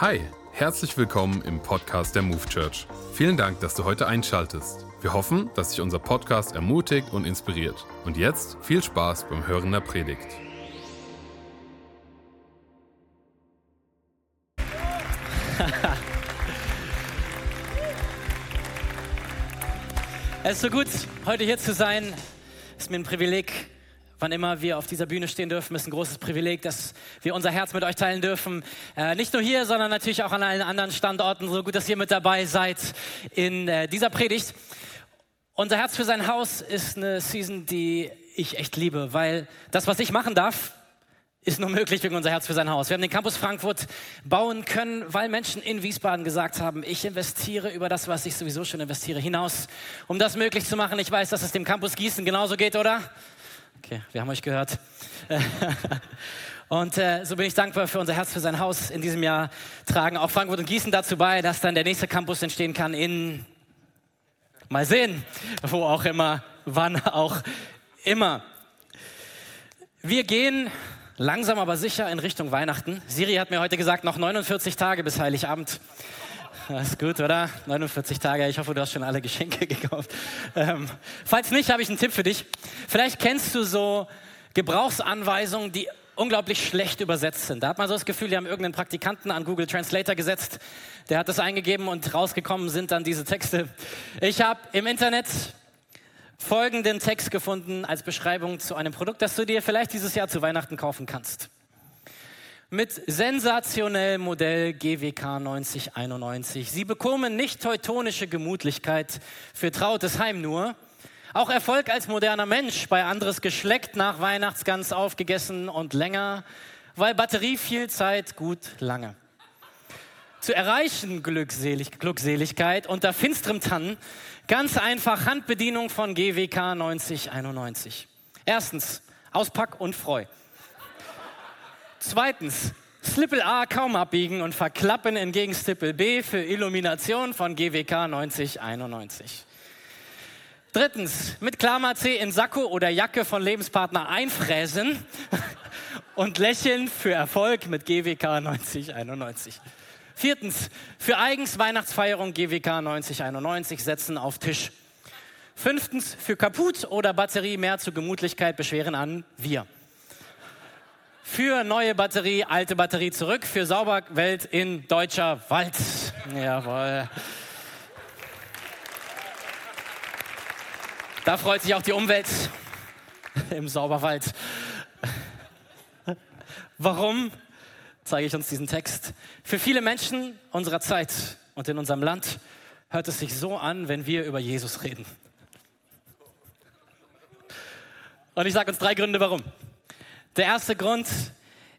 Hi, herzlich willkommen im Podcast der Move Church. Vielen Dank, dass du heute einschaltest. Wir hoffen, dass sich unser Podcast ermutigt und inspiriert. Und jetzt viel Spaß beim Hören der Predigt. Es ist so gut, heute hier zu sein. Es ist mir ein Privileg, wann immer wir auf dieser Bühne stehen dürfen. Ist ein großes Privileg, dass wir unser Herz mit euch teilen dürfen. Äh, nicht nur hier, sondern natürlich auch an allen anderen Standorten. So gut, dass ihr mit dabei seid in äh, dieser Predigt. Unser Herz für sein Haus ist eine Season, die ich echt liebe, weil das, was ich machen darf, ist nur möglich wegen unser Herz für sein Haus. Wir haben den Campus Frankfurt bauen können, weil Menschen in Wiesbaden gesagt haben, ich investiere über das, was ich sowieso schon investiere, hinaus, um das möglich zu machen. Ich weiß, dass es dem Campus Gießen genauso geht, oder? Okay, wir haben euch gehört. Und äh, so bin ich dankbar für unser Herz für sein Haus in diesem Jahr tragen auch Frankfurt und Gießen dazu bei, dass dann der nächste Campus entstehen kann in mal sehen, wo auch immer, wann auch immer. Wir gehen langsam aber sicher in Richtung Weihnachten. Siri hat mir heute gesagt, noch 49 Tage bis Heiligabend. Das ist gut, oder? 49 Tage. Ich hoffe, du hast schon alle Geschenke gekauft. Ähm, falls nicht, habe ich einen Tipp für dich. Vielleicht kennst du so Gebrauchsanweisungen, die unglaublich schlecht übersetzt sind. Da hat man so das Gefühl, die haben irgendeinen Praktikanten an Google Translator gesetzt. Der hat das eingegeben und rausgekommen sind dann diese Texte. Ich habe im Internet folgenden Text gefunden als Beschreibung zu einem Produkt, das du dir vielleicht dieses Jahr zu Weihnachten kaufen kannst. Mit sensationellem Modell GWK 9091. Sie bekommen nicht teutonische Gemütlichkeit für trautes Heim nur. Auch Erfolg als moderner Mensch, bei anderes Geschleckt nach Weihnachtsgans aufgegessen und länger, weil Batterie viel Zeit gut lange. Zu erreichen Glückselig Glückseligkeit unter finsterem Tannen Ganz einfach Handbedienung von GWK 9091. Erstens, Auspack und Freu. Zweitens, Slippel A kaum abbiegen und verklappen entgegen Slippel B für Illumination von GWK 9091. Drittens, mit Klammer C in Sakko oder Jacke von Lebenspartner einfräsen und lächeln für Erfolg mit GWK 9091. Viertens, für eigens Weihnachtsfeierung GWK 9091 setzen auf Tisch. Fünftens, für kaputt oder Batterie mehr zur Gemütlichkeit beschweren an wir. Für neue Batterie, alte Batterie zurück, für Sauberwelt in deutscher Wald. Jawohl. Da freut sich auch die Umwelt im Sauberwald. Warum? zeige ich uns diesen Text. Für viele Menschen unserer Zeit und in unserem Land hört es sich so an, wenn wir über Jesus reden. Und ich sage uns drei Gründe, warum. Der erste Grund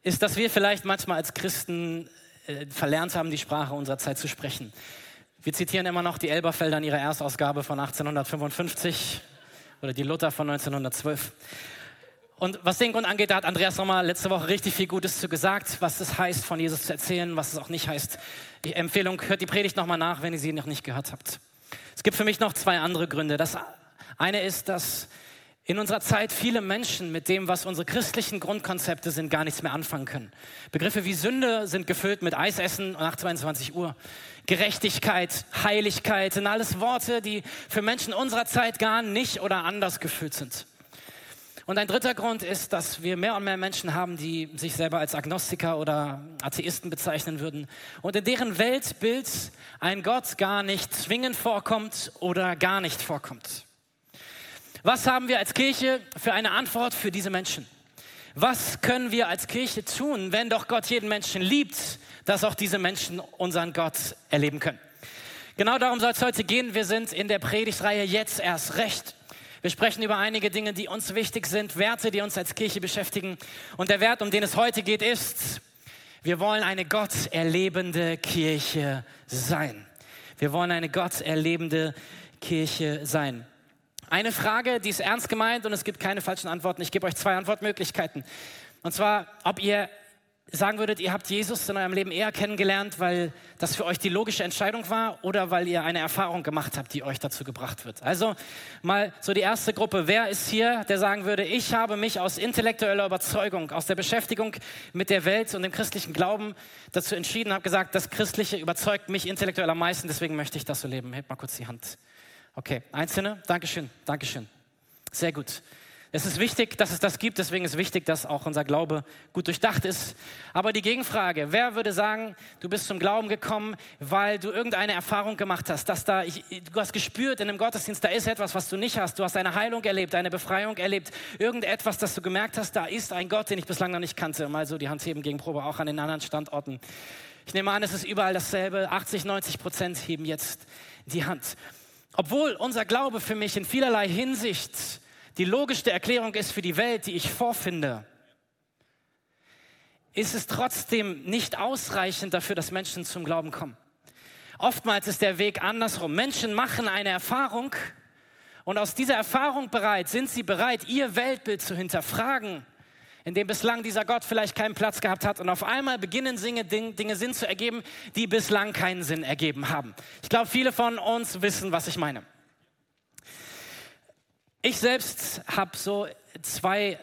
ist, dass wir vielleicht manchmal als Christen äh, verlernt haben, die Sprache unserer Zeit zu sprechen. Wir zitieren immer noch die Elberfelder in ihrer Erstausgabe von 1855 oder die Luther von 1912. Und was den Grund angeht, da hat Andreas nochmal letzte Woche richtig viel Gutes zu gesagt, was es heißt, von Jesus zu erzählen, was es auch nicht heißt. Die Empfehlung, hört die Predigt nochmal nach, wenn ihr sie noch nicht gehört habt. Es gibt für mich noch zwei andere Gründe. Das eine ist, dass in unserer Zeit viele Menschen mit dem, was unsere christlichen Grundkonzepte sind, gar nichts mehr anfangen können. Begriffe wie Sünde sind gefüllt mit Eisessen nach 22 Uhr. Gerechtigkeit, Heiligkeit sind alles Worte, die für Menschen unserer Zeit gar nicht oder anders gefüllt sind. Und ein dritter Grund ist, dass wir mehr und mehr Menschen haben, die sich selber als Agnostiker oder Atheisten bezeichnen würden und in deren Weltbild ein Gott gar nicht zwingend vorkommt oder gar nicht vorkommt. Was haben wir als Kirche für eine Antwort für diese Menschen? Was können wir als Kirche tun, wenn doch Gott jeden Menschen liebt, dass auch diese Menschen unseren Gott erleben können? Genau darum soll es heute gehen. Wir sind in der Predigtreihe jetzt erst recht. Wir sprechen über einige Dinge, die uns wichtig sind, Werte, die uns als Kirche beschäftigen. Und der Wert, um den es heute geht, ist, wir wollen eine Gott erlebende Kirche sein. Wir wollen eine Gott erlebende Kirche sein. Eine Frage, die ist ernst gemeint und es gibt keine falschen Antworten. Ich gebe euch zwei Antwortmöglichkeiten. Und zwar, ob ihr sagen würdet, ihr habt Jesus in eurem Leben eher kennengelernt, weil das für euch die logische Entscheidung war oder weil ihr eine Erfahrung gemacht habt, die euch dazu gebracht wird. Also mal so die erste Gruppe. Wer ist hier, der sagen würde, ich habe mich aus intellektueller Überzeugung, aus der Beschäftigung mit der Welt und dem christlichen Glauben dazu entschieden, habe gesagt, das Christliche überzeugt mich intellektuell am meisten, deswegen möchte ich das so leben. Hebt mal kurz die Hand. Okay, Einzelne, Dankeschön, Dankeschön. Sehr gut. Es ist wichtig, dass es das gibt, deswegen ist wichtig, dass auch unser Glaube gut durchdacht ist. Aber die Gegenfrage, wer würde sagen, du bist zum Glauben gekommen, weil du irgendeine Erfahrung gemacht hast, dass da, ich, du hast gespürt in einem Gottesdienst, da ist etwas, was du nicht hast. Du hast eine Heilung erlebt, eine Befreiung erlebt, irgendetwas, das du gemerkt hast, da ist ein Gott, den ich bislang noch nicht kannte. Mal so die Hand heben gegen Probe, auch an den anderen Standorten. Ich nehme an, es ist überall dasselbe. 80, 90 Prozent heben jetzt die Hand. Obwohl unser Glaube für mich in vielerlei Hinsicht die logischste Erklärung ist für die Welt, die ich vorfinde, ist es trotzdem nicht ausreichend dafür, dass Menschen zum Glauben kommen. Oftmals ist der Weg andersrum. Menschen machen eine Erfahrung und aus dieser Erfahrung bereit sind sie bereit, ihr Weltbild zu hinterfragen, in dem bislang dieser Gott vielleicht keinen Platz gehabt hat und auf einmal beginnen Dinge, Dinge Sinn zu ergeben, die bislang keinen Sinn ergeben haben. Ich glaube, viele von uns wissen, was ich meine. Ich selbst habe so zwei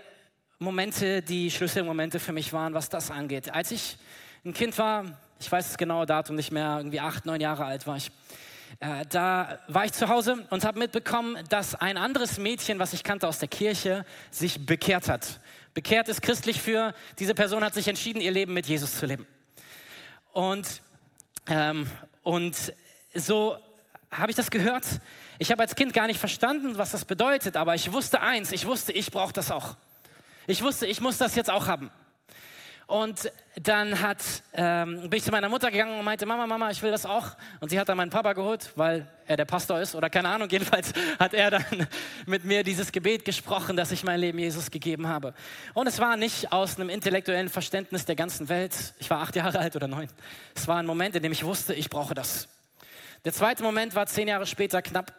Momente, die Schlüsselmomente für mich waren, was das angeht. Als ich ein Kind war, ich weiß das genaue Datum nicht mehr, irgendwie acht, neun Jahre alt war ich. Äh, da war ich zu Hause und habe mitbekommen, dass ein anderes Mädchen, was ich kannte aus der Kirche, sich bekehrt hat. Bekehrt ist christlich für, diese Person hat sich entschieden, ihr Leben mit Jesus zu leben. Und, ähm, und so habe ich das gehört ich habe als Kind gar nicht verstanden, was das bedeutet, aber ich wusste eins, ich wusste, ich brauche das auch. Ich wusste, ich muss das jetzt auch haben. Und dann hat, ähm, bin ich zu meiner Mutter gegangen und meinte, Mama, Mama, ich will das auch. Und sie hat dann meinen Papa geholt, weil er der Pastor ist oder keine Ahnung. Jedenfalls hat er dann mit mir dieses Gebet gesprochen, dass ich mein Leben Jesus gegeben habe. Und es war nicht aus einem intellektuellen Verständnis der ganzen Welt. Ich war acht Jahre alt oder neun. Es war ein Moment, in dem ich wusste, ich brauche das. Der zweite Moment war zehn Jahre später knapp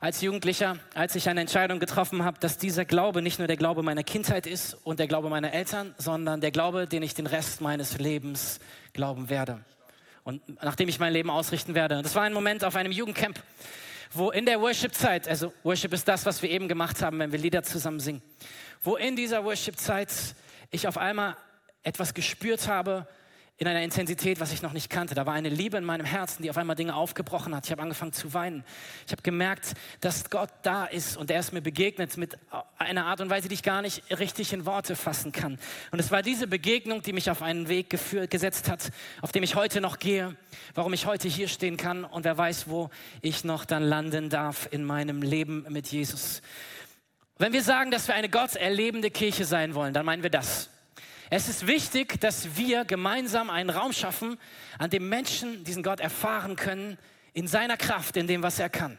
als Jugendlicher, als ich eine Entscheidung getroffen habe, dass dieser Glaube nicht nur der Glaube meiner Kindheit ist und der Glaube meiner Eltern, sondern der Glaube, den ich den Rest meines Lebens glauben werde. Und nachdem ich mein Leben ausrichten werde. Das war ein Moment auf einem Jugendcamp, wo in der Worship-Zeit, also Worship ist das, was wir eben gemacht haben, wenn wir Lieder zusammen singen, wo in dieser Worship-Zeit ich auf einmal etwas gespürt habe, in einer Intensität, was ich noch nicht kannte. Da war eine Liebe in meinem Herzen, die auf einmal Dinge aufgebrochen hat. Ich habe angefangen zu weinen. Ich habe gemerkt, dass Gott da ist und er ist mir begegnet mit einer Art und Weise, die ich gar nicht richtig in Worte fassen kann. Und es war diese Begegnung, die mich auf einen Weg geführt, gesetzt hat, auf dem ich heute noch gehe, warum ich heute hier stehen kann und wer weiß, wo ich noch dann landen darf in meinem Leben mit Jesus. Wenn wir sagen, dass wir eine Gott erlebende Kirche sein wollen, dann meinen wir das. Es ist wichtig, dass wir gemeinsam einen Raum schaffen, an dem Menschen diesen Gott erfahren können, in seiner Kraft, in dem, was er kann.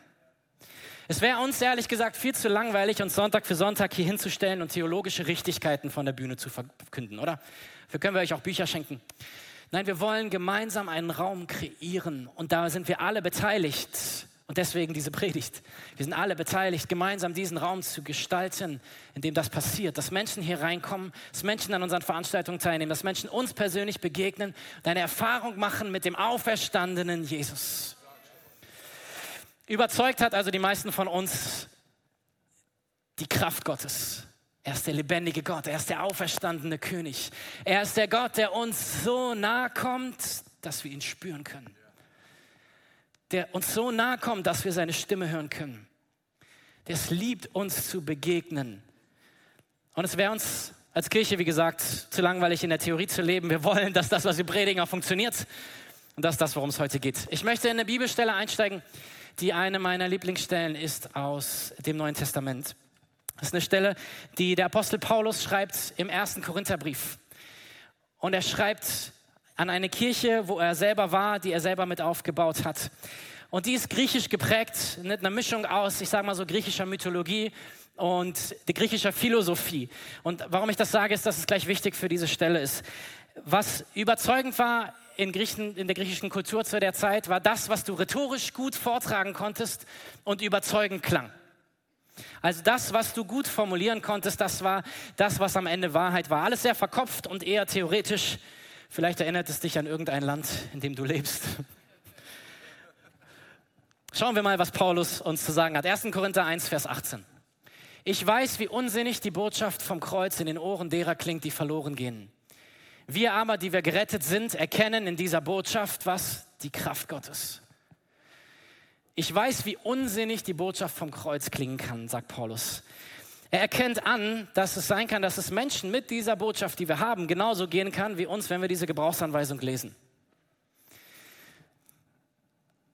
Es wäre uns ehrlich gesagt viel zu langweilig, uns Sonntag für Sonntag hier hinzustellen und theologische Richtigkeiten von der Bühne zu verkünden, oder? Dafür können wir euch auch Bücher schenken. Nein, wir wollen gemeinsam einen Raum kreieren und da sind wir alle beteiligt. Und deswegen diese Predigt. Wir sind alle beteiligt, gemeinsam diesen Raum zu gestalten, in dem das passiert, dass Menschen hier reinkommen, dass Menschen an unseren Veranstaltungen teilnehmen, dass Menschen uns persönlich begegnen und eine Erfahrung machen mit dem auferstandenen Jesus. Überzeugt hat also die meisten von uns die Kraft Gottes. Er ist der lebendige Gott, er ist der auferstandene König. Er ist der Gott, der uns so nahe kommt, dass wir ihn spüren können der uns so nahe kommt, dass wir seine Stimme hören können. Der es liebt, uns zu begegnen. Und es wäre uns als Kirche, wie gesagt, zu langweilig in der Theorie zu leben. Wir wollen, dass das, was wir predigen, auch funktioniert. Und das ist das, worum es heute geht. Ich möchte in eine Bibelstelle einsteigen, die eine meiner Lieblingsstellen ist aus dem Neuen Testament. Das ist eine Stelle, die der Apostel Paulus schreibt im ersten Korintherbrief. Und er schreibt an eine Kirche, wo er selber war, die er selber mit aufgebaut hat. Und die ist griechisch geprägt, mit einer Mischung aus, ich sage mal so, griechischer Mythologie und griechischer Philosophie. Und warum ich das sage, ist, dass es gleich wichtig für diese Stelle ist. Was überzeugend war in, Griechen, in der griechischen Kultur zu der Zeit, war das, was du rhetorisch gut vortragen konntest und überzeugend klang. Also das, was du gut formulieren konntest, das war das, was am Ende Wahrheit war. Alles sehr verkopft und eher theoretisch. Vielleicht erinnert es dich an irgendein Land, in dem du lebst. Schauen wir mal, was Paulus uns zu sagen hat. 1. Korinther 1, Vers 18. Ich weiß, wie unsinnig die Botschaft vom Kreuz in den Ohren derer klingt, die verloren gehen. Wir aber, die wir gerettet sind, erkennen in dieser Botschaft, was die Kraft Gottes. Ich weiß, wie unsinnig die Botschaft vom Kreuz klingen kann, sagt Paulus. Er erkennt an, dass es sein kann, dass es Menschen mit dieser Botschaft, die wir haben, genauso gehen kann wie uns, wenn wir diese Gebrauchsanweisung lesen.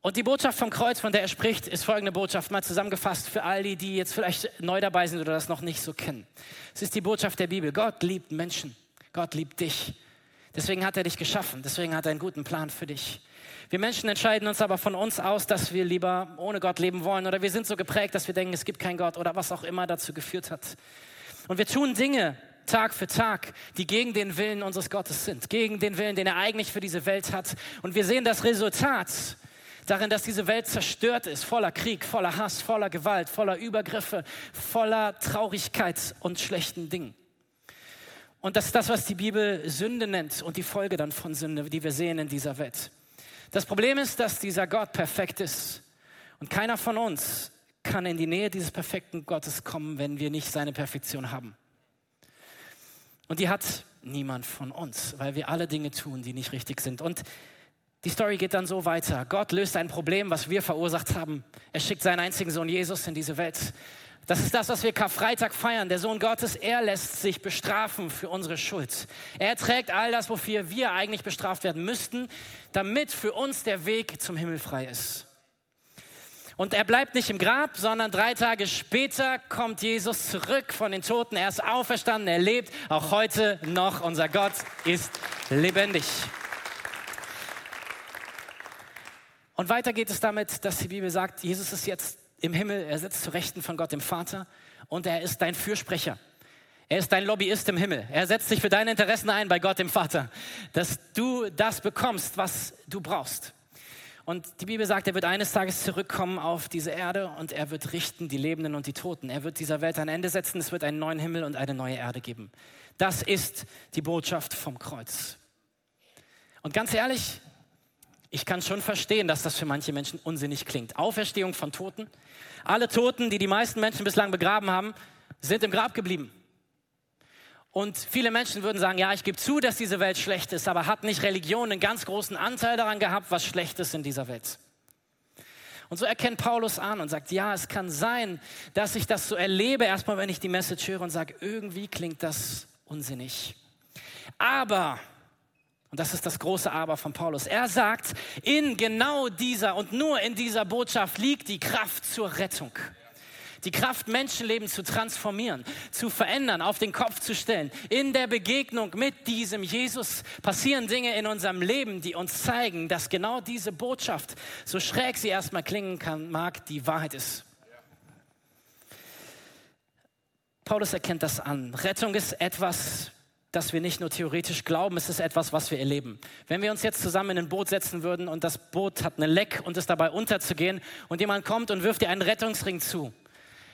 Und die Botschaft vom Kreuz, von der er spricht, ist folgende Botschaft, mal zusammengefasst für all die, die jetzt vielleicht neu dabei sind oder das noch nicht so kennen. Es ist die Botschaft der Bibel. Gott liebt Menschen. Gott liebt dich. Deswegen hat er dich geschaffen. Deswegen hat er einen guten Plan für dich. Wir Menschen entscheiden uns aber von uns aus, dass wir lieber ohne Gott leben wollen oder wir sind so geprägt, dass wir denken, es gibt keinen Gott oder was auch immer dazu geführt hat. Und wir tun Dinge Tag für Tag, die gegen den Willen unseres Gottes sind, gegen den Willen, den er eigentlich für diese Welt hat. Und wir sehen das Resultat darin, dass diese Welt zerstört ist, voller Krieg, voller Hass, voller Gewalt, voller Übergriffe, voller Traurigkeit und schlechten Dingen. Und das ist das, was die Bibel Sünde nennt und die Folge dann von Sünde, die wir sehen in dieser Welt. Das Problem ist, dass dieser Gott perfekt ist. Und keiner von uns kann in die Nähe dieses perfekten Gottes kommen, wenn wir nicht seine Perfektion haben. Und die hat niemand von uns, weil wir alle Dinge tun, die nicht richtig sind. Und die Story geht dann so weiter. Gott löst ein Problem, was wir verursacht haben. Er schickt seinen einzigen Sohn Jesus in diese Welt. Das ist das, was wir Karfreitag feiern. Der Sohn Gottes, er lässt sich bestrafen für unsere Schuld. Er trägt all das, wofür wir eigentlich bestraft werden müssten, damit für uns der Weg zum Himmel frei ist. Und er bleibt nicht im Grab, sondern drei Tage später kommt Jesus zurück von den Toten. Er ist auferstanden, er lebt auch heute noch. Unser Gott ist lebendig. Und weiter geht es damit, dass die Bibel sagt, Jesus ist jetzt im Himmel, er sitzt zu Rechten von Gott dem Vater und er ist dein Fürsprecher. Er ist dein Lobbyist im Himmel. Er setzt sich für deine Interessen ein bei Gott dem Vater, dass du das bekommst, was du brauchst. Und die Bibel sagt, er wird eines Tages zurückkommen auf diese Erde und er wird richten die Lebenden und die Toten. Er wird dieser Welt ein Ende setzen. Es wird einen neuen Himmel und eine neue Erde geben. Das ist die Botschaft vom Kreuz. Und ganz ehrlich, ich kann schon verstehen, dass das für manche Menschen unsinnig klingt. Auferstehung von Toten. Alle Toten, die die meisten Menschen bislang begraben haben, sind im Grab geblieben. Und viele Menschen würden sagen, ja, ich gebe zu, dass diese Welt schlecht ist, aber hat nicht Religion einen ganz großen Anteil daran gehabt, was schlecht ist in dieser Welt? Und so erkennt Paulus an und sagt, ja, es kann sein, dass ich das so erlebe, erstmal wenn ich die Message höre und sage, irgendwie klingt das unsinnig. Aber und das ist das große Aber von Paulus. Er sagt, in genau dieser und nur in dieser Botschaft liegt die Kraft zur Rettung. Die Kraft, Menschenleben zu transformieren, zu verändern, auf den Kopf zu stellen. In der Begegnung mit diesem Jesus passieren Dinge in unserem Leben, die uns zeigen, dass genau diese Botschaft, so schräg sie erstmal klingen kann, mag, die Wahrheit ist. Paulus erkennt das an. Rettung ist etwas, dass wir nicht nur theoretisch glauben, es ist etwas, was wir erleben. Wenn wir uns jetzt zusammen in ein Boot setzen würden und das Boot hat einen Leck und ist dabei unterzugehen und jemand kommt und wirft dir einen Rettungsring zu,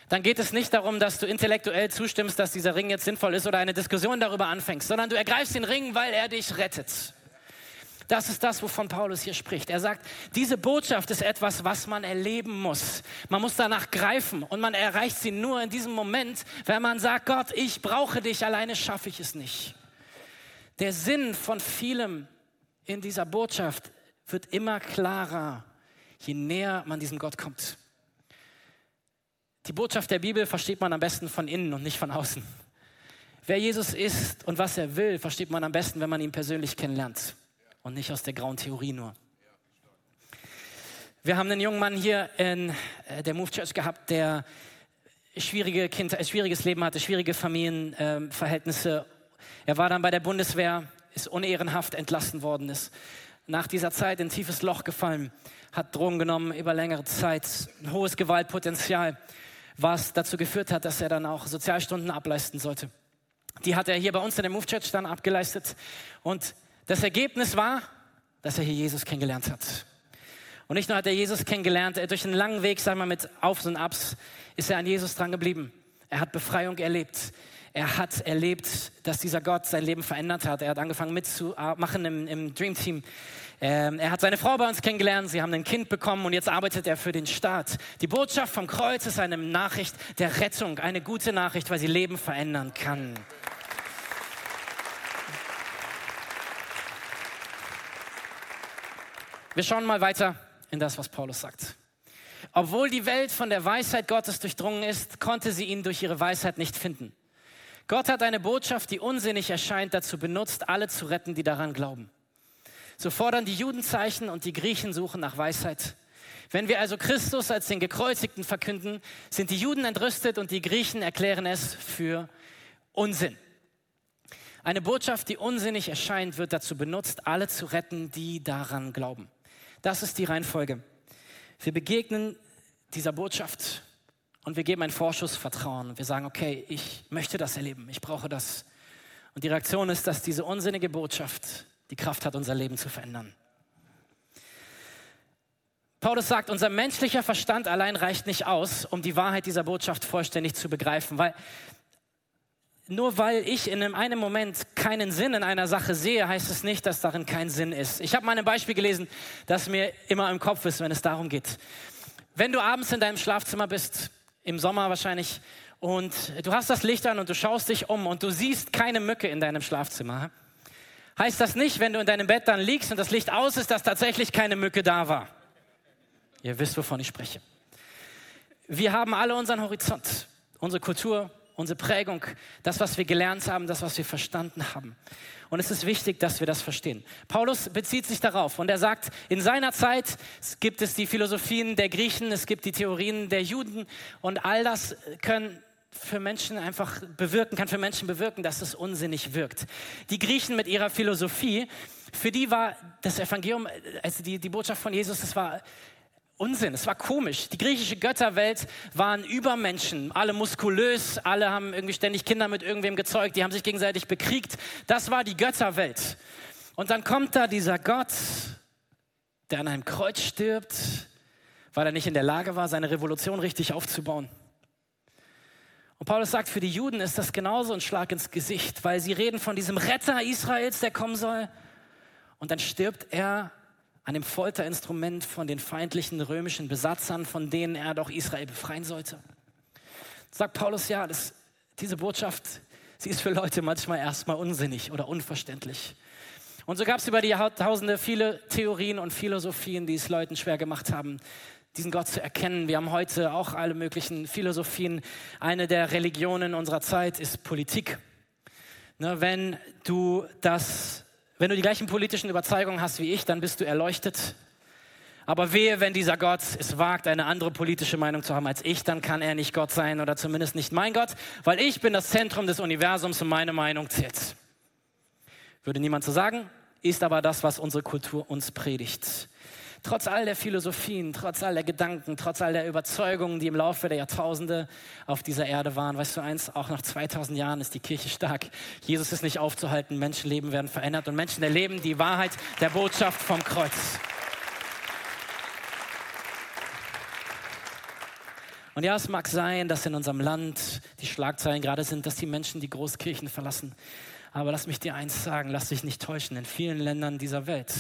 dann geht es nicht darum, dass du intellektuell zustimmst, dass dieser Ring jetzt sinnvoll ist oder eine Diskussion darüber anfängst, sondern du ergreifst den Ring, weil er dich rettet. Das ist das, wovon Paulus hier spricht. Er sagt, diese Botschaft ist etwas, was man erleben muss. Man muss danach greifen und man erreicht sie nur in diesem Moment, wenn man sagt, Gott, ich brauche dich, alleine schaffe ich es nicht. Der Sinn von vielem in dieser Botschaft wird immer klarer, je näher man diesem Gott kommt. Die Botschaft der Bibel versteht man am besten von innen und nicht von außen. Wer Jesus ist und was er will, versteht man am besten, wenn man ihn persönlich kennenlernt und nicht aus der grauen Theorie nur. Wir haben einen jungen Mann hier in äh, der Move Church gehabt, der schwierige kind, äh, schwieriges Leben hatte, schwierige Familienverhältnisse. er war dann bei der Bundeswehr, ist unehrenhaft entlassen worden, ist nach dieser Zeit in ein tiefes Loch gefallen, hat Drogen genommen über längere Zeit, ein hohes Gewaltpotenzial, was dazu geführt hat, dass er dann auch Sozialstunden ableisten sollte. Die hat er hier bei uns in der Move Church dann abgeleistet und das Ergebnis war, dass er hier Jesus kennengelernt hat. Und nicht nur hat er Jesus kennengelernt, er durch einen langen Weg, sagen wir mit Aufs und Abs, ist er an Jesus dran geblieben. Er hat Befreiung erlebt. Er hat erlebt, dass dieser Gott sein Leben verändert hat. Er hat angefangen mitzumachen im, im Dream Team. Ähm, er hat seine Frau bei uns kennengelernt, sie haben ein Kind bekommen und jetzt arbeitet er für den Staat. Die Botschaft vom Kreuz ist eine Nachricht der Rettung, eine gute Nachricht, weil sie Leben verändern kann. Wir schauen mal weiter in das, was Paulus sagt. Obwohl die Welt von der Weisheit Gottes durchdrungen ist, konnte sie ihn durch ihre Weisheit nicht finden. Gott hat eine Botschaft, die unsinnig erscheint, dazu benutzt, alle zu retten, die daran glauben. So fordern die Juden Zeichen und die Griechen suchen nach Weisheit. Wenn wir also Christus als den Gekreuzigten verkünden, sind die Juden entrüstet und die Griechen erklären es für Unsinn. Eine Botschaft, die unsinnig erscheint, wird dazu benutzt, alle zu retten, die daran glauben. Das ist die Reihenfolge. Wir begegnen dieser Botschaft und wir geben ein Vorschussvertrauen. Wir sagen, okay, ich möchte das erleben, ich brauche das. Und die Reaktion ist, dass diese unsinnige Botschaft die Kraft hat, unser Leben zu verändern. Paulus sagt, unser menschlicher Verstand allein reicht nicht aus, um die Wahrheit dieser Botschaft vollständig zu begreifen, weil nur weil ich in einem Moment keinen Sinn in einer Sache sehe, heißt es nicht, dass darin kein Sinn ist. Ich habe mal ein Beispiel gelesen, das mir immer im Kopf ist, wenn es darum geht. Wenn du abends in deinem Schlafzimmer bist im Sommer wahrscheinlich, und du hast das Licht an und du schaust dich um und du siehst keine Mücke in deinem Schlafzimmer. Heißt das nicht, wenn du in deinem Bett dann liegst und das Licht aus ist, dass tatsächlich keine Mücke da war? Ihr wisst, wovon ich spreche. Wir haben alle unseren Horizont, unsere Kultur, unsere Prägung, das, was wir gelernt haben, das, was wir verstanden haben. Und es ist wichtig, dass wir das verstehen. Paulus bezieht sich darauf und er sagt, in seiner Zeit gibt es die Philosophien der Griechen, es gibt die Theorien der Juden und all das können für Menschen einfach bewirken, kann für Menschen bewirken, dass es unsinnig wirkt. Die Griechen mit ihrer Philosophie, für die war das Evangelium, also die, die Botschaft von Jesus, das war Unsinn, es war komisch. Die griechische Götterwelt waren Übermenschen, alle muskulös, alle haben irgendwie ständig Kinder mit irgendwem gezeugt, die haben sich gegenseitig bekriegt. Das war die Götterwelt. Und dann kommt da dieser Gott, der an einem Kreuz stirbt, weil er nicht in der Lage war, seine Revolution richtig aufzubauen. Und Paulus sagt, für die Juden ist das genauso ein Schlag ins Gesicht, weil sie reden von diesem Retter Israels, der kommen soll. Und dann stirbt er an dem Folterinstrument von den feindlichen römischen Besatzern, von denen er doch Israel befreien sollte. Sagt Paulus, ja, das, diese Botschaft, sie ist für Leute manchmal erstmal unsinnig oder unverständlich. Und so gab es über die Jahrtausende viele Theorien und Philosophien, die es Leuten schwer gemacht haben, diesen Gott zu erkennen. Wir haben heute auch alle möglichen Philosophien. Eine der Religionen unserer Zeit ist Politik. Ne, wenn du das wenn du die gleichen politischen Überzeugungen hast wie ich, dann bist du erleuchtet. Aber wehe, wenn dieser Gott es wagt, eine andere politische Meinung zu haben als ich, dann kann er nicht Gott sein oder zumindest nicht mein Gott, weil ich bin das Zentrum des Universums und meine Meinung zählt. Würde niemand so sagen, ist aber das, was unsere Kultur uns predigt. Trotz all der Philosophien, trotz all der Gedanken, trotz all der Überzeugungen, die im Laufe der Jahrtausende auf dieser Erde waren, weißt du eins, auch nach 2000 Jahren ist die Kirche stark. Jesus ist nicht aufzuhalten, Menschenleben werden verändert und Menschen erleben die Wahrheit der Botschaft vom Kreuz. Und ja, es mag sein, dass in unserem Land die Schlagzeilen gerade sind, dass die Menschen die Großkirchen verlassen. Aber lass mich dir eins sagen, lass dich nicht täuschen. In vielen Ländern dieser Welt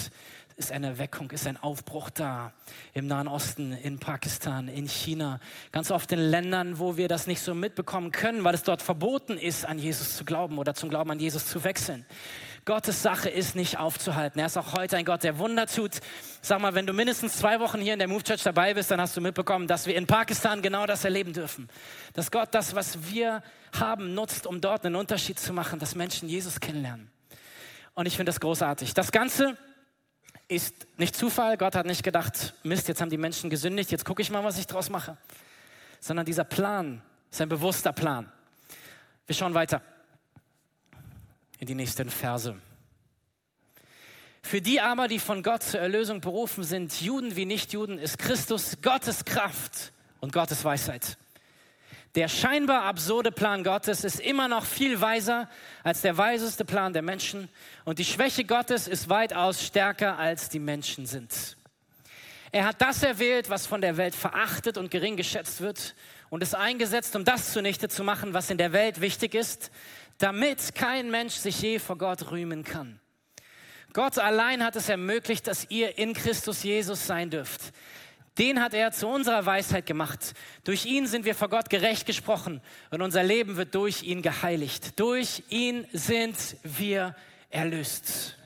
ist eine Erweckung, ist ein Aufbruch da. Im Nahen Osten, in Pakistan, in China. Ganz oft in Ländern, wo wir das nicht so mitbekommen können, weil es dort verboten ist, an Jesus zu glauben oder zum Glauben an Jesus zu wechseln. Gottes Sache ist nicht aufzuhalten. Er ist auch heute ein Gott, der Wunder tut. Sag mal, wenn du mindestens zwei Wochen hier in der Move Church dabei bist, dann hast du mitbekommen, dass wir in Pakistan genau das erleben dürfen. Dass Gott das, was wir haben, nutzt, um dort einen Unterschied zu machen, dass Menschen Jesus kennenlernen. Und ich finde das großartig. Das Ganze ist nicht Zufall. Gott hat nicht gedacht, Mist, jetzt haben die Menschen gesündigt, jetzt gucke ich mal, was ich draus mache. Sondern dieser Plan ist ein bewusster Plan. Wir schauen weiter in die nächsten Verse. Für die aber, die von Gott zur Erlösung berufen sind, Juden wie Nichtjuden, ist Christus Gottes Kraft und Gottes Weisheit. Der scheinbar absurde Plan Gottes ist immer noch viel weiser als der weiseste Plan der Menschen und die Schwäche Gottes ist weitaus stärker als die Menschen sind. Er hat das erwählt, was von der Welt verachtet und gering geschätzt wird und es eingesetzt, um das zunichte zu machen, was in der Welt wichtig ist, damit kein Mensch sich je vor Gott rühmen kann. Gott allein hat es ermöglicht, dass ihr in Christus Jesus sein dürft. Den hat er zu unserer Weisheit gemacht. Durch ihn sind wir vor Gott gerecht gesprochen und unser Leben wird durch ihn geheiligt. Durch ihn sind wir erlöst.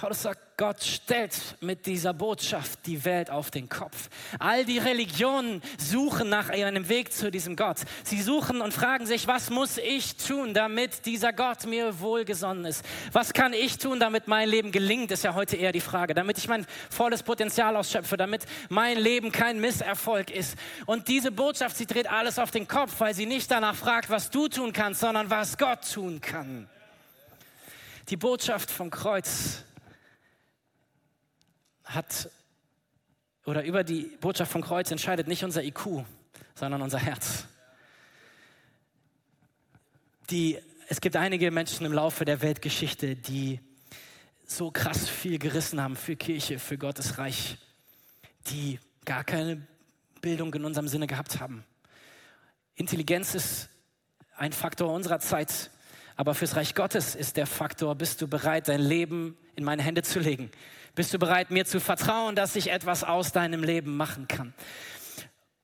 Paulus sagt, Gott stellt mit dieser Botschaft die Welt auf den Kopf. All die Religionen suchen nach einem Weg zu diesem Gott. Sie suchen und fragen sich, was muss ich tun, damit dieser Gott mir wohlgesonnen ist? Was kann ich tun, damit mein Leben gelingt, ist ja heute eher die Frage. Damit ich mein volles Potenzial ausschöpfe, damit mein Leben kein Misserfolg ist. Und diese Botschaft, sie dreht alles auf den Kopf, weil sie nicht danach fragt, was du tun kannst, sondern was Gott tun kann. Die Botschaft vom Kreuz hat oder über die Botschaft vom Kreuz entscheidet nicht unser IQ, sondern unser Herz. Die, es gibt einige Menschen im Laufe der Weltgeschichte, die so krass viel gerissen haben für Kirche, für Gottes Reich, die gar keine Bildung in unserem Sinne gehabt haben. Intelligenz ist ein Faktor unserer Zeit, aber fürs Reich Gottes ist der Faktor, bist du bereit, dein Leben in meine Hände zu legen? Bist du bereit, mir zu vertrauen, dass ich etwas aus deinem Leben machen kann?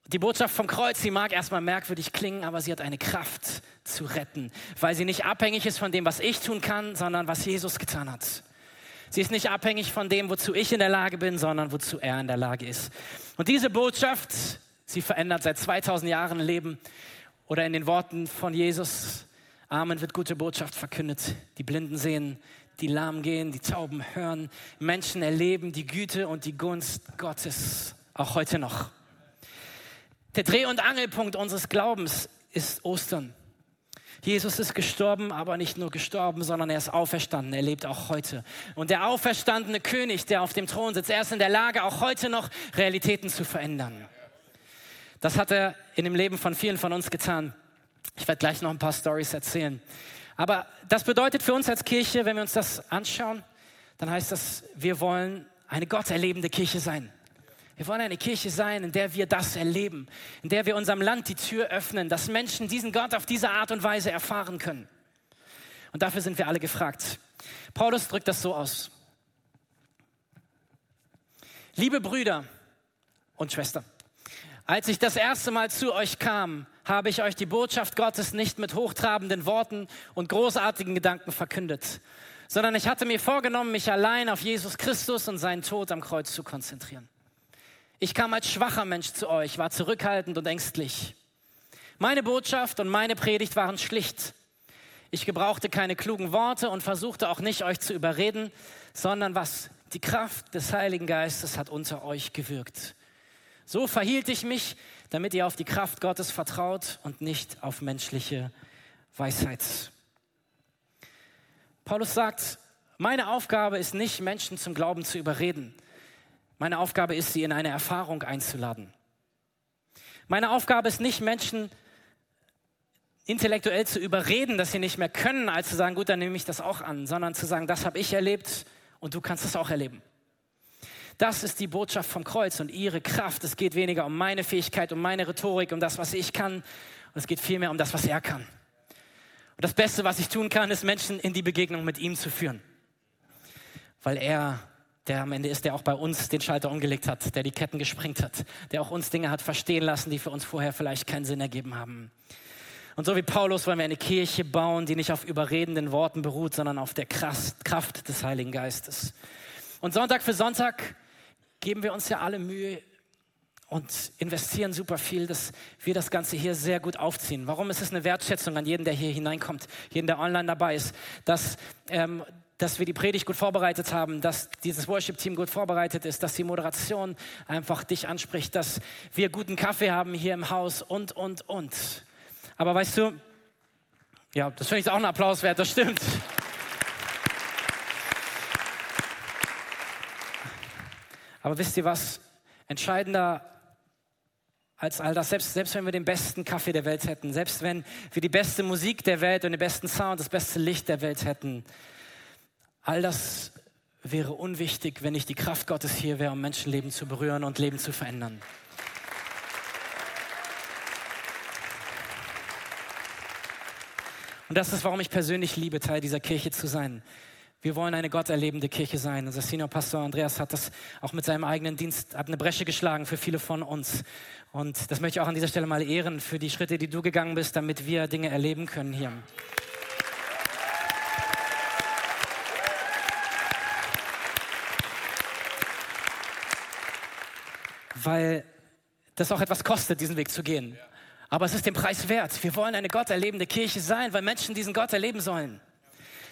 Die Botschaft vom Kreuz, sie mag erstmal merkwürdig klingen, aber sie hat eine Kraft zu retten, weil sie nicht abhängig ist von dem, was ich tun kann, sondern was Jesus getan hat. Sie ist nicht abhängig von dem, wozu ich in der Lage bin, sondern wozu er in der Lage ist. Und diese Botschaft, sie verändert seit 2000 Jahren Leben oder in den Worten von Jesus, Amen wird gute Botschaft verkündet. Die Blinden sehen, die lahm gehen, die Tauben hören. Menschen erleben die Güte und die Gunst Gottes, auch heute noch. Der Dreh- und Angelpunkt unseres Glaubens ist Ostern. Jesus ist gestorben, aber nicht nur gestorben, sondern er ist auferstanden. Er lebt auch heute. Und der auferstandene König, der auf dem Thron sitzt, er ist in der Lage, auch heute noch Realitäten zu verändern. Das hat er in dem Leben von vielen von uns getan. Ich werde gleich noch ein paar Stories erzählen. Aber das bedeutet für uns als Kirche, wenn wir uns das anschauen, dann heißt das, wir wollen eine gotterlebende Kirche sein. Wir wollen eine Kirche sein, in der wir das erleben, in der wir unserem Land die Tür öffnen, dass Menschen diesen Gott auf diese Art und Weise erfahren können. Und dafür sind wir alle gefragt. Paulus drückt das so aus. Liebe Brüder und Schwestern, als ich das erste Mal zu euch kam, habe ich euch die Botschaft Gottes nicht mit hochtrabenden Worten und großartigen Gedanken verkündet, sondern ich hatte mir vorgenommen, mich allein auf Jesus Christus und seinen Tod am Kreuz zu konzentrieren. Ich kam als schwacher Mensch zu euch, war zurückhaltend und ängstlich. Meine Botschaft und meine Predigt waren schlicht. Ich gebrauchte keine klugen Worte und versuchte auch nicht, euch zu überreden, sondern was? Die Kraft des Heiligen Geistes hat unter euch gewirkt. So verhielt ich mich, damit ihr auf die Kraft Gottes vertraut und nicht auf menschliche Weisheit. Paulus sagt, meine Aufgabe ist nicht, Menschen zum Glauben zu überreden. Meine Aufgabe ist, sie in eine Erfahrung einzuladen. Meine Aufgabe ist nicht, Menschen intellektuell zu überreden, dass sie nicht mehr können, als zu sagen, gut, dann nehme ich das auch an, sondern zu sagen, das habe ich erlebt und du kannst es auch erleben. Das ist die Botschaft vom Kreuz und ihre Kraft. Es geht weniger um meine Fähigkeit, um meine Rhetorik, um das, was ich kann. Und es geht vielmehr um das, was er kann. Und das Beste, was ich tun kann, ist Menschen in die Begegnung mit ihm zu führen. Weil er der am Ende ist, der auch bei uns den Schalter umgelegt hat, der die Ketten gesprengt hat, der auch uns Dinge hat verstehen lassen, die für uns vorher vielleicht keinen Sinn ergeben haben. Und so wie Paulus wollen wir eine Kirche bauen, die nicht auf überredenden Worten beruht, sondern auf der Kraft des Heiligen Geistes. Und Sonntag für Sonntag geben wir uns ja alle Mühe und investieren super viel, dass wir das Ganze hier sehr gut aufziehen. Warum ist es eine Wertschätzung an jeden, der hier hineinkommt, jeden, der online dabei ist, dass, ähm, dass wir die Predigt gut vorbereitet haben, dass dieses Worship-Team gut vorbereitet ist, dass die Moderation einfach dich anspricht, dass wir guten Kaffee haben hier im Haus und, und, und. Aber weißt du, ja, das finde ich auch ein Applaus wert, das stimmt. Aber wisst ihr was? Entscheidender als all das, selbst, selbst wenn wir den besten Kaffee der Welt hätten, selbst wenn wir die beste Musik der Welt und den besten Sound, das beste Licht der Welt hätten, all das wäre unwichtig, wenn nicht die Kraft Gottes hier wäre, um Menschenleben zu berühren und Leben zu verändern. Und das ist, warum ich persönlich liebe, Teil dieser Kirche zu sein. Wir wollen eine gotterlebende Kirche sein. Unser Senior Pastor Andreas hat das auch mit seinem eigenen Dienst, hat eine Bresche geschlagen für viele von uns. Und das möchte ich auch an dieser Stelle mal ehren für die Schritte, die du gegangen bist, damit wir Dinge erleben können hier. Weil das auch etwas kostet, diesen Weg zu gehen. Aber es ist den Preis wert. Wir wollen eine gotterlebende Kirche sein, weil Menschen diesen Gott erleben sollen.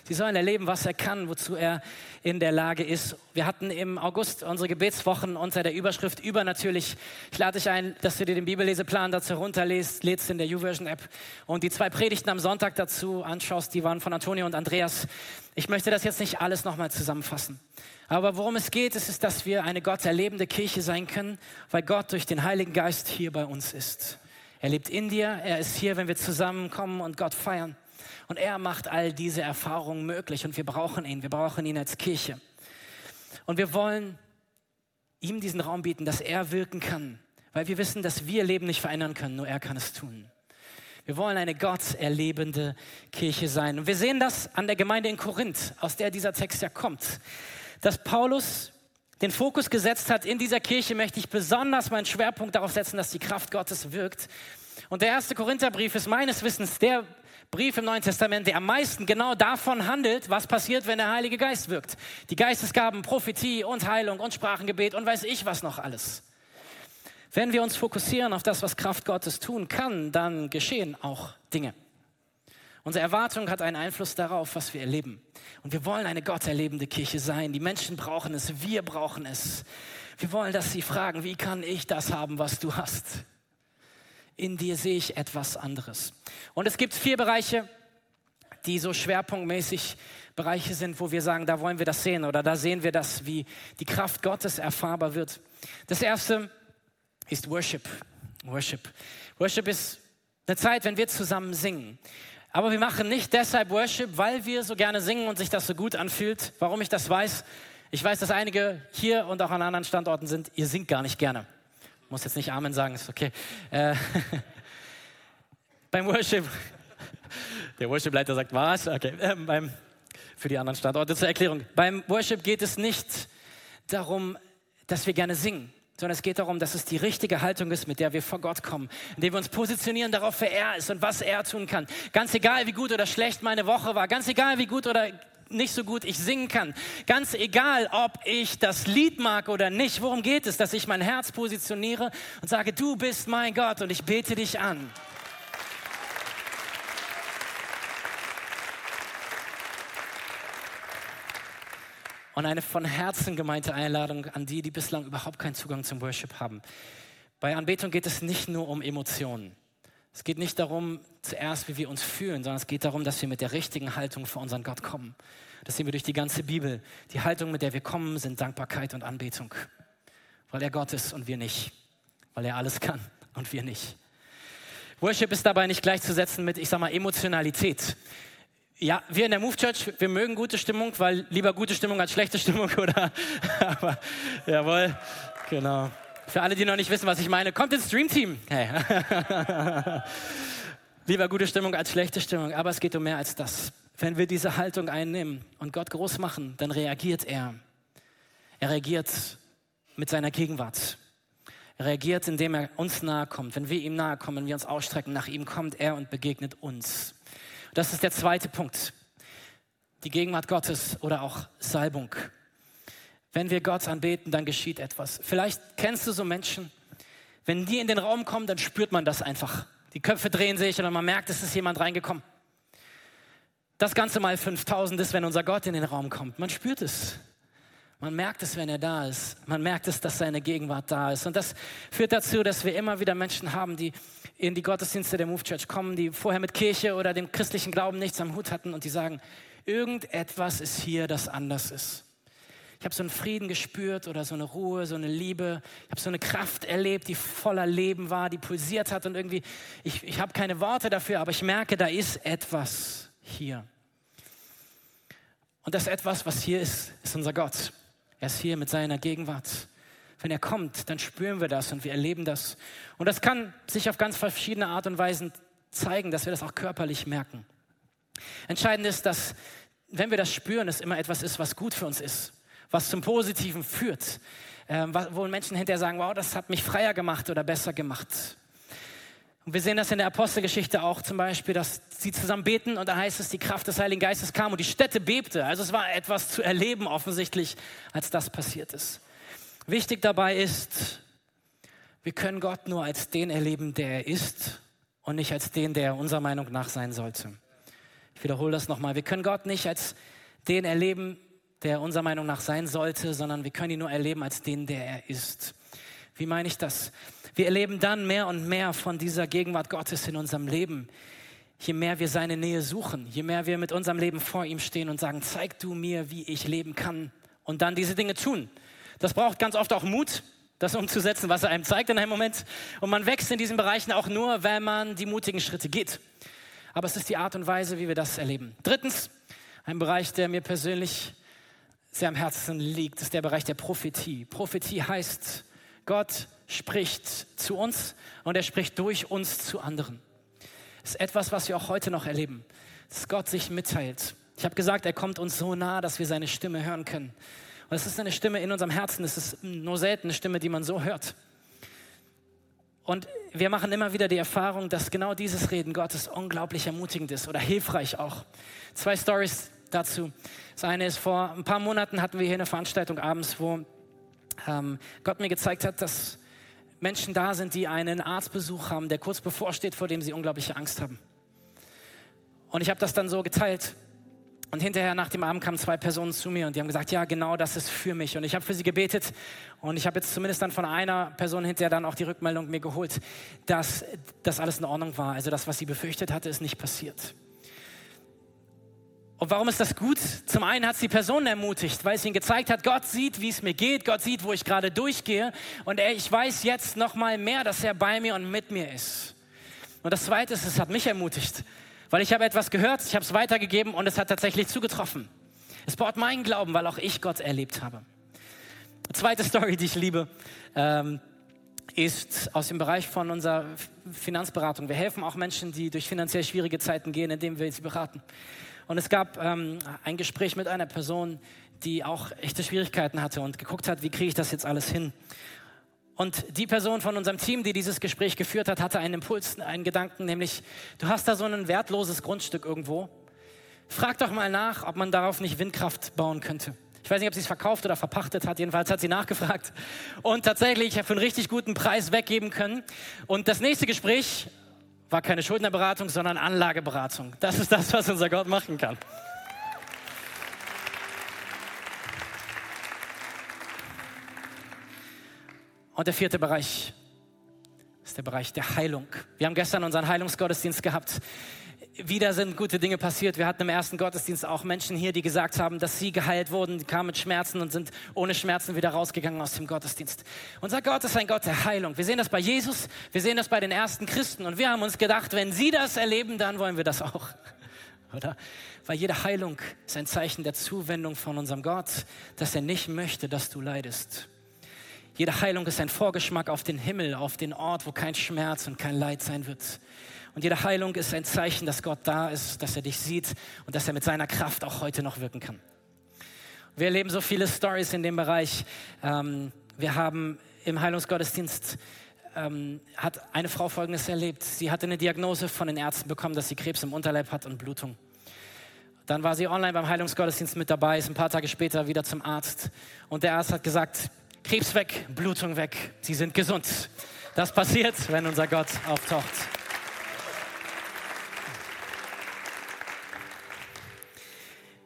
Sie sollen erleben, was er kann, wozu er in der Lage ist. Wir hatten im August unsere Gebetswochen unter der Überschrift Übernatürlich. Ich lade dich ein, dass du dir den Bibelleseplan dazu herunterlädst, lädst in der YouVersion-App und die zwei Predigten am Sonntag dazu anschaust. Die waren von Antonio und Andreas. Ich möchte das jetzt nicht alles nochmal zusammenfassen. Aber worum es geht, ist, ist, dass wir eine Gott erlebende Kirche sein können, weil Gott durch den Heiligen Geist hier bei uns ist. Er lebt in dir, er ist hier, wenn wir zusammenkommen und Gott feiern. Und er macht all diese Erfahrungen möglich und wir brauchen ihn. Wir brauchen ihn als Kirche. Und wir wollen ihm diesen Raum bieten, dass er wirken kann, weil wir wissen, dass wir Leben nicht verändern können, nur er kann es tun. Wir wollen eine Gott erlebende Kirche sein. Und wir sehen das an der Gemeinde in Korinth, aus der dieser Text ja kommt. Dass Paulus den Fokus gesetzt hat, in dieser Kirche möchte ich besonders meinen Schwerpunkt darauf setzen, dass die Kraft Gottes wirkt. Und der erste Korintherbrief ist meines Wissens der Brief im Neuen Testament, der am meisten genau davon handelt, was passiert, wenn der Heilige Geist wirkt. Die Geistesgaben, Prophetie und Heilung und Sprachengebet und weiß ich was noch alles. Wenn wir uns fokussieren auf das, was Kraft Gottes tun kann, dann geschehen auch Dinge. Unsere Erwartung hat einen Einfluss darauf, was wir erleben. Und wir wollen eine gotterlebende Kirche sein. Die Menschen brauchen es, wir brauchen es. Wir wollen, dass sie fragen, wie kann ich das haben, was du hast? In dir sehe ich etwas anderes. Und es gibt vier Bereiche, die so schwerpunktmäßig Bereiche sind, wo wir sagen, da wollen wir das sehen oder da sehen wir das, wie die Kraft Gottes erfahrbar wird. Das erste ist Worship. Worship. Worship ist eine Zeit, wenn wir zusammen singen. Aber wir machen nicht deshalb Worship, weil wir so gerne singen und sich das so gut anfühlt. Warum ich das weiß? Ich weiß, dass einige hier und auch an anderen Standorten sind, ihr singt gar nicht gerne muss jetzt nicht Amen sagen, ist okay. Äh, beim Worship, der Worship-Leiter sagt was? Okay. Äh, beim, für die anderen Standorte zur Erklärung. Beim Worship geht es nicht darum, dass wir gerne singen, sondern es geht darum, dass es die richtige Haltung ist, mit der wir vor Gott kommen, indem wir uns positionieren darauf, wer er ist und was er tun kann. Ganz egal, wie gut oder schlecht meine Woche war, ganz egal, wie gut oder nicht so gut ich singen kann. Ganz egal, ob ich das Lied mag oder nicht. Worum geht es, dass ich mein Herz positioniere und sage, du bist mein Gott und ich bete dich an. Und eine von Herzen gemeinte Einladung an die, die bislang überhaupt keinen Zugang zum Worship haben. Bei Anbetung geht es nicht nur um Emotionen. Es geht nicht darum, zuerst, wie wir uns fühlen, sondern es geht darum, dass wir mit der richtigen Haltung vor unseren Gott kommen. Das sehen wir durch die ganze Bibel. Die Haltung, mit der wir kommen, sind Dankbarkeit und Anbetung. Weil er Gott ist und wir nicht. Weil er alles kann und wir nicht. Worship ist dabei nicht gleichzusetzen mit, ich sag mal, Emotionalität. Ja, wir in der Move Church, wir mögen gute Stimmung, weil lieber gute Stimmung als schlechte Stimmung, oder? Aber, jawohl, genau. Für alle, die noch nicht wissen, was ich meine, kommt ins Stream Team. Hey. Lieber gute Stimmung als schlechte Stimmung, aber es geht um mehr als das. Wenn wir diese Haltung einnehmen und Gott groß machen, dann reagiert er. Er reagiert mit seiner Gegenwart. Er reagiert, indem er uns nahe kommt. Wenn wir ihm nahe kommen, wenn wir uns ausstrecken nach ihm, kommt er und begegnet uns. Das ist der zweite Punkt. Die Gegenwart Gottes oder auch Salbung. Wenn wir Gott anbeten, dann geschieht etwas. Vielleicht kennst du so Menschen, wenn die in den Raum kommen, dann spürt man das einfach. Die Köpfe drehen sich oder man merkt, es ist jemand reingekommen. Das Ganze mal 5000 ist, wenn unser Gott in den Raum kommt. Man spürt es. Man merkt es, wenn er da ist. Man merkt es, dass seine Gegenwart da ist. Und das führt dazu, dass wir immer wieder Menschen haben, die in die Gottesdienste der Move Church kommen, die vorher mit Kirche oder dem christlichen Glauben nichts am Hut hatten und die sagen, irgendetwas ist hier, das anders ist. Ich habe so einen Frieden gespürt oder so eine Ruhe, so eine Liebe. Ich habe so eine Kraft erlebt, die voller Leben war, die pulsiert hat und irgendwie, ich, ich habe keine Worte dafür, aber ich merke, da ist etwas hier. Und das etwas, was hier ist, ist unser Gott. Er ist hier mit seiner Gegenwart. Wenn er kommt, dann spüren wir das und wir erleben das. Und das kann sich auf ganz verschiedene Art und Weisen zeigen, dass wir das auch körperlich merken. Entscheidend ist, dass wenn wir das spüren, es immer etwas ist, was gut für uns ist, was zum Positiven führt, äh, wo Menschen hinterher sagen, wow, das hat mich freier gemacht oder besser gemacht. Und wir sehen das in der Apostelgeschichte auch zum Beispiel, dass sie zusammen beten und da heißt es, die Kraft des Heiligen Geistes kam und die Städte bebte. Also es war etwas zu erleben offensichtlich, als das passiert ist. Wichtig dabei ist, wir können Gott nur als den erleben, der er ist und nicht als den, der unserer Meinung nach sein sollte. Ich wiederhole das nochmal. Wir können Gott nicht als den erleben, der unserer Meinung nach sein sollte, sondern wir können ihn nur erleben als den, der er ist. Wie meine ich das? Wir erleben dann mehr und mehr von dieser Gegenwart Gottes in unserem Leben. Je mehr wir seine Nähe suchen, je mehr wir mit unserem Leben vor ihm stehen und sagen, zeig du mir, wie ich leben kann und dann diese Dinge tun. Das braucht ganz oft auch Mut, das umzusetzen, was er einem zeigt in einem Moment. Und man wächst in diesen Bereichen auch nur, wenn man die mutigen Schritte geht. Aber es ist die Art und Weise, wie wir das erleben. Drittens, ein Bereich, der mir persönlich sehr am Herzen liegt, ist der Bereich der Prophetie. Prophetie heißt, Gott spricht zu uns und er spricht durch uns zu anderen. Das ist etwas, was wir auch heute noch erleben, dass Gott sich mitteilt. Ich habe gesagt, er kommt uns so nah, dass wir seine Stimme hören können. Und es ist eine Stimme in unserem Herzen, es ist nur selten eine Stimme, die man so hört. Und wir machen immer wieder die Erfahrung, dass genau dieses Reden Gottes unglaublich ermutigend ist oder hilfreich auch. Zwei Stories dazu. Das eine ist, vor ein paar Monaten hatten wir hier eine Veranstaltung abends, wo ähm, Gott mir gezeigt hat, dass Menschen da sind, die einen Arztbesuch haben, der kurz bevorsteht, vor dem sie unglaubliche Angst haben. Und ich habe das dann so geteilt. Und hinterher nach dem Abend kamen zwei Personen zu mir und die haben gesagt, ja, genau das ist für mich. Und ich habe für sie gebetet und ich habe jetzt zumindest dann von einer Person hinterher dann auch die Rückmeldung mir geholt, dass das alles in Ordnung war. Also das, was sie befürchtet hatte, ist nicht passiert. Und warum ist das gut? Zum einen hat es die Person ermutigt, weil es ihnen gezeigt hat, Gott sieht, wie es mir geht, Gott sieht, wo ich gerade durchgehe und ich weiß jetzt noch mal mehr, dass er bei mir und mit mir ist. Und das Zweite ist, es hat mich ermutigt, weil ich habe etwas gehört, ich habe es weitergegeben und es hat tatsächlich zugetroffen. Es baut meinen Glauben, weil auch ich Gott erlebt habe. zweite Story, die ich liebe, ähm, ist aus dem Bereich von unserer Finanzberatung. Wir helfen auch Menschen, die durch finanziell schwierige Zeiten gehen, indem wir sie beraten. Und es gab ähm, ein Gespräch mit einer Person, die auch echte Schwierigkeiten hatte und geguckt hat, wie kriege ich das jetzt alles hin. Und die Person von unserem Team, die dieses Gespräch geführt hat, hatte einen Impuls, einen Gedanken, nämlich, du hast da so ein wertloses Grundstück irgendwo. Frag doch mal nach, ob man darauf nicht Windkraft bauen könnte. Ich weiß nicht, ob sie es verkauft oder verpachtet hat. Jedenfalls hat sie nachgefragt und tatsächlich für einen richtig guten Preis weggeben können. Und das nächste Gespräch war keine Schuldnerberatung, sondern Anlageberatung. Das ist das, was unser Gott machen kann. Und der vierte Bereich ist der Bereich der Heilung. Wir haben gestern unseren Heilungsgottesdienst gehabt wieder sind gute Dinge passiert. Wir hatten im ersten Gottesdienst auch Menschen hier, die gesagt haben, dass sie geheilt wurden, die kamen mit Schmerzen und sind ohne Schmerzen wieder rausgegangen aus dem Gottesdienst. Unser Gott ist ein Gott der Heilung. Wir sehen das bei Jesus, wir sehen das bei den ersten Christen und wir haben uns gedacht, wenn sie das erleben, dann wollen wir das auch. Oder? Weil jede Heilung ist ein Zeichen der Zuwendung von unserem Gott, dass er nicht möchte, dass du leidest. Jede Heilung ist ein Vorgeschmack auf den Himmel, auf den Ort, wo kein Schmerz und kein Leid sein wird. Und jede Heilung ist ein Zeichen, dass Gott da ist, dass er dich sieht und dass er mit seiner Kraft auch heute noch wirken kann. Wir erleben so viele Stories in dem Bereich. Ähm, wir haben im Heilungsgottesdienst ähm, hat eine Frau Folgendes erlebt. Sie hatte eine Diagnose von den Ärzten bekommen, dass sie Krebs im Unterleib hat und Blutung. Dann war sie online beim Heilungsgottesdienst mit dabei, ist ein paar Tage später wieder zum Arzt. Und der Arzt hat gesagt, Krebs weg, Blutung weg, Sie sind gesund. Das passiert, wenn unser Gott auftaucht.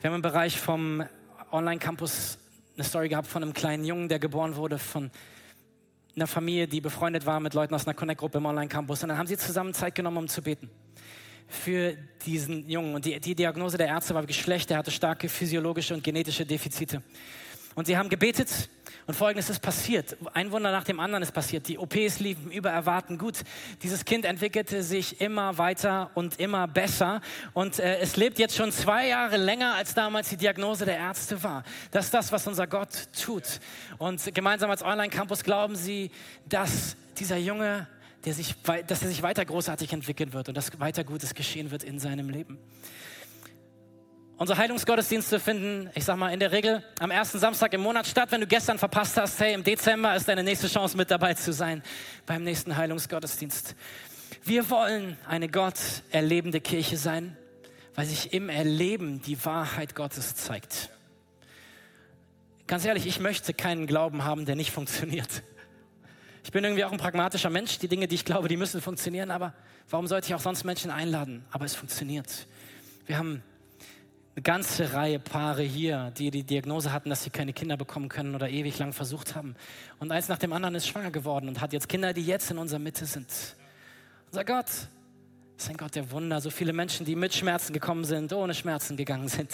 Wir haben im Bereich vom Online-Campus eine Story gehabt von einem kleinen Jungen, der geboren wurde von einer Familie, die befreundet war mit Leuten aus einer Connect-Gruppe im Online-Campus. Und dann haben sie zusammen Zeit genommen, um zu beten für diesen Jungen. Und die, die Diagnose der Ärzte war Geschlecht, er hatte starke physiologische und genetische Defizite. Und sie haben gebetet Und folgendes ist passiert. Ein Wunder nach dem anderen ist passiert. Die OPs liefen über Erwarten gut. Dieses Kind entwickelte sich immer weiter und immer besser. Und äh, es lebt jetzt schon zwei Jahre länger, als damals die Diagnose der Ärzte war. Das ist das, was unser Gott tut. Und gemeinsam als Online-Campus glauben sie, dass dieser Junge sich, dass er sich weiter großartig entwickeln wird und dass weiter Gutes geschehen wird in seinem Leben. Unsere Heilungsgottesdienste finden, ich sag mal, in der Regel am ersten Samstag im Monat statt. Wenn du gestern verpasst hast, hey, im Dezember ist deine nächste Chance mit dabei zu sein beim nächsten Heilungsgottesdienst. Wir wollen eine Gott erlebende Kirche sein, weil sich im Erleben die Wahrheit Gottes zeigt. Ganz ehrlich, ich möchte keinen Glauben haben, der nicht funktioniert. Ich bin irgendwie auch ein pragmatischer Mensch. Die Dinge, die ich glaube, die müssen funktionieren. Aber warum sollte ich auch sonst Menschen einladen? Aber es funktioniert. Wir haben ganze Reihe Paare hier, die die Diagnose hatten, dass sie keine Kinder bekommen können oder ewig lang versucht haben. Und eins nach dem anderen ist schwanger geworden und hat jetzt Kinder, die jetzt in unserer Mitte sind. Unser Gott ist ein Gott der Wunder. So viele Menschen, die mit Schmerzen gekommen sind, ohne Schmerzen gegangen sind.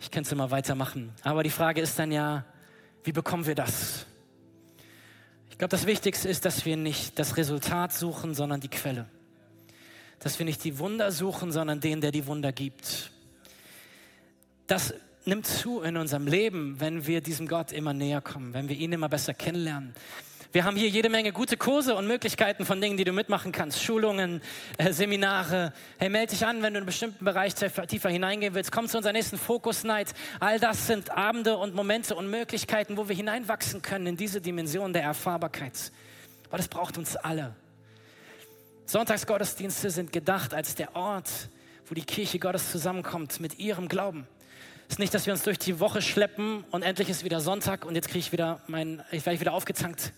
Ich könnte es immer weitermachen. Aber die Frage ist dann ja, wie bekommen wir das? Ich glaube, das Wichtigste ist, dass wir nicht das Resultat suchen, sondern die Quelle. Dass wir nicht die Wunder suchen, sondern den, der die Wunder gibt das nimmt zu in unserem Leben, wenn wir diesem Gott immer näher kommen, wenn wir ihn immer besser kennenlernen. Wir haben hier jede Menge gute Kurse und Möglichkeiten von Dingen, die du mitmachen kannst. Schulungen, äh, Seminare. Hey, melde dich an, wenn du in einen bestimmten Bereich tiefer hineingehen willst. Komm zu unserer nächsten Focus Night. All das sind Abende und Momente und Möglichkeiten, wo wir hineinwachsen können in diese Dimension der Erfahrbarkeit. Aber das braucht uns alle. Sonntagsgottesdienste sind gedacht als der Ort, wo die Kirche Gottes zusammenkommt mit ihrem Glauben ist nicht, dass wir uns durch die Woche schleppen und endlich ist wieder Sonntag und jetzt kriege ich wieder mein, ich werde wieder aufgezankt.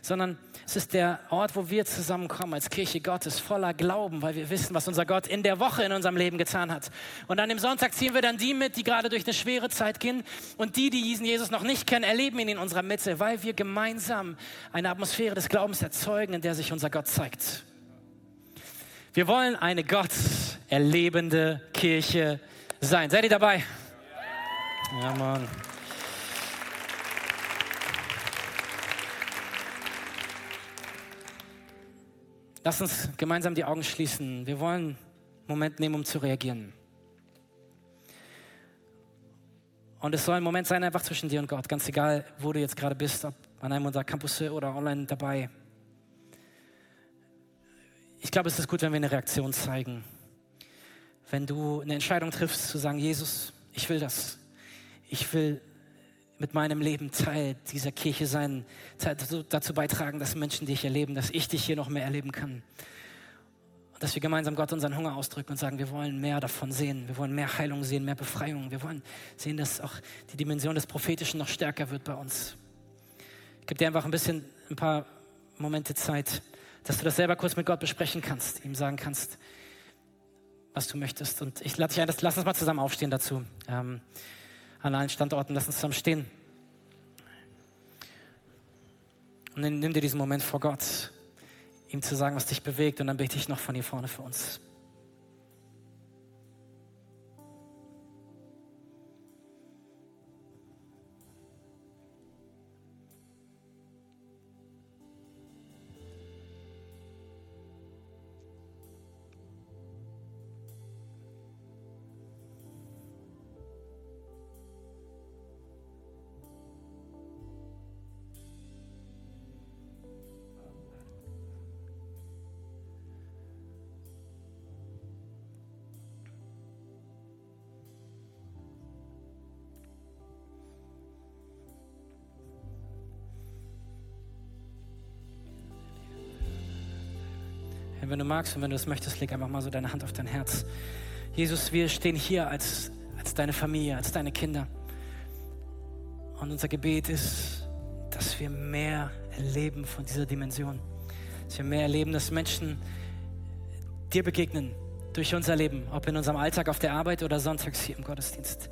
Sondern es ist der Ort, wo wir zusammenkommen als Kirche Gottes voller Glauben, weil wir wissen, was unser Gott in der Woche in unserem Leben getan hat. Und an dem Sonntag ziehen wir dann die mit, die gerade durch eine schwere Zeit gehen. Und die, die diesen Jesus noch nicht kennen, erleben ihn in unserer Mitte, weil wir gemeinsam eine Atmosphäre des Glaubens erzeugen, in der sich unser Gott zeigt. Wir wollen eine Gott erlebende Kirche sein. Seid ihr dabei? Ja, Mann. Lass uns gemeinsam die Augen schließen. Wir wollen einen Moment nehmen, um zu reagieren. Und es soll ein Moment sein, einfach zwischen dir und Gott, ganz egal, wo du jetzt gerade bist, ob an einem unserer Campus oder online dabei. Ich glaube, es ist gut, wenn wir eine Reaktion zeigen. Wenn du eine Entscheidung triffst, zu sagen, Jesus, ich will das ich will mit meinem Leben Teil dieser Kirche sein, dazu beitragen, dass Menschen dich erleben, dass ich dich hier noch mehr erleben kann. Und dass wir gemeinsam Gott unseren Hunger ausdrücken und sagen, wir wollen mehr davon sehen. Wir wollen mehr Heilung sehen, mehr Befreiung. Wir wollen sehen, dass auch die Dimension des Prophetischen noch stärker wird bei uns. Ich gebe dir einfach ein bisschen, ein paar Momente Zeit, dass du das selber kurz mit Gott besprechen kannst, ihm sagen kannst, was du möchtest. Und ich lade dich ein, lass uns mal zusammen aufstehen dazu. Ähm, an allen Standorten. Lass uns zusammen stehen. Und nimm dir diesen Moment vor Gott, ihm zu sagen, was dich bewegt. Und dann bete ich noch von hier vorne für uns. Wenn du magst und wenn du es möchtest, leg einfach mal so deine Hand auf dein Herz. Jesus, wir stehen hier als, als deine Familie, als deine Kinder. Und unser Gebet ist, dass wir mehr erleben von dieser Dimension. Dass wir mehr erleben, dass Menschen dir begegnen durch unser Leben, ob in unserem Alltag auf der Arbeit oder sonntags hier im Gottesdienst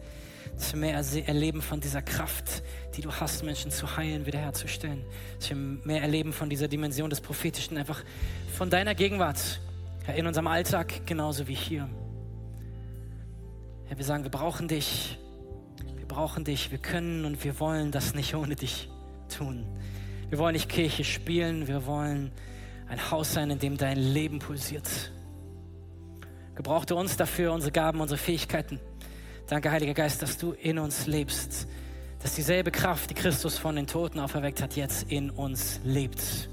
dass mehr erleben von dieser Kraft, die du hast, Menschen zu heilen, wiederherzustellen. Dass wir mehr erleben von dieser Dimension des Prophetischen, einfach von deiner Gegenwart Herr, in unserem Alltag genauso wie hier. Herr, wir sagen, wir brauchen dich. Wir brauchen dich. Wir können und wir wollen das nicht ohne dich. tun. Wir wollen nicht Kirche spielen, wir wollen ein Haus sein, in dem dein Leben pulsiert. Gebrauchte uns dafür, unsere Gaben, unsere Fähigkeiten. Danke, Heiliger Geist, dass du in uns lebst, dass dieselbe Kraft, die Christus von den Toten auferweckt hat, jetzt in uns lebt.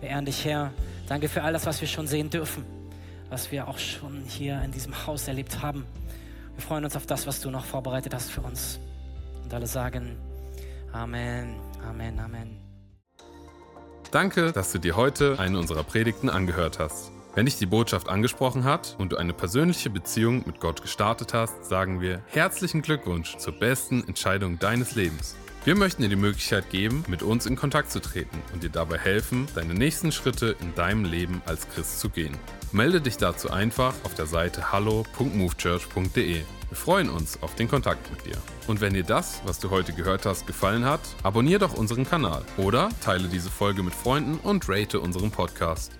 Wir ehren dich, Herr. Danke für all das, was wir schon sehen dürfen, was wir auch schon hier in diesem Haus erlebt haben. Wir freuen uns auf das, was du noch vorbereitet hast für uns. Und alle sagen Amen, Amen, Amen. Danke, dass du dir heute eine unserer Predigten angehört hast. Wenn dich die Botschaft angesprochen hat und du eine persönliche Beziehung mit Gott gestartet hast, sagen wir herzlichen Glückwunsch zur besten Entscheidung deines Lebens. Wir möchten dir die Möglichkeit geben, mit uns in Kontakt zu treten und dir dabei helfen, deine nächsten Schritte in deinem Leben als Christ zu gehen. Melde dich dazu einfach auf der Seite hallo.movechurch.de. Wir freuen uns auf den Kontakt mit dir. Und wenn dir das, was du heute gehört hast, gefallen hat, abonniere doch unseren Kanal oder teile diese Folge mit Freunden und rate unseren Podcast.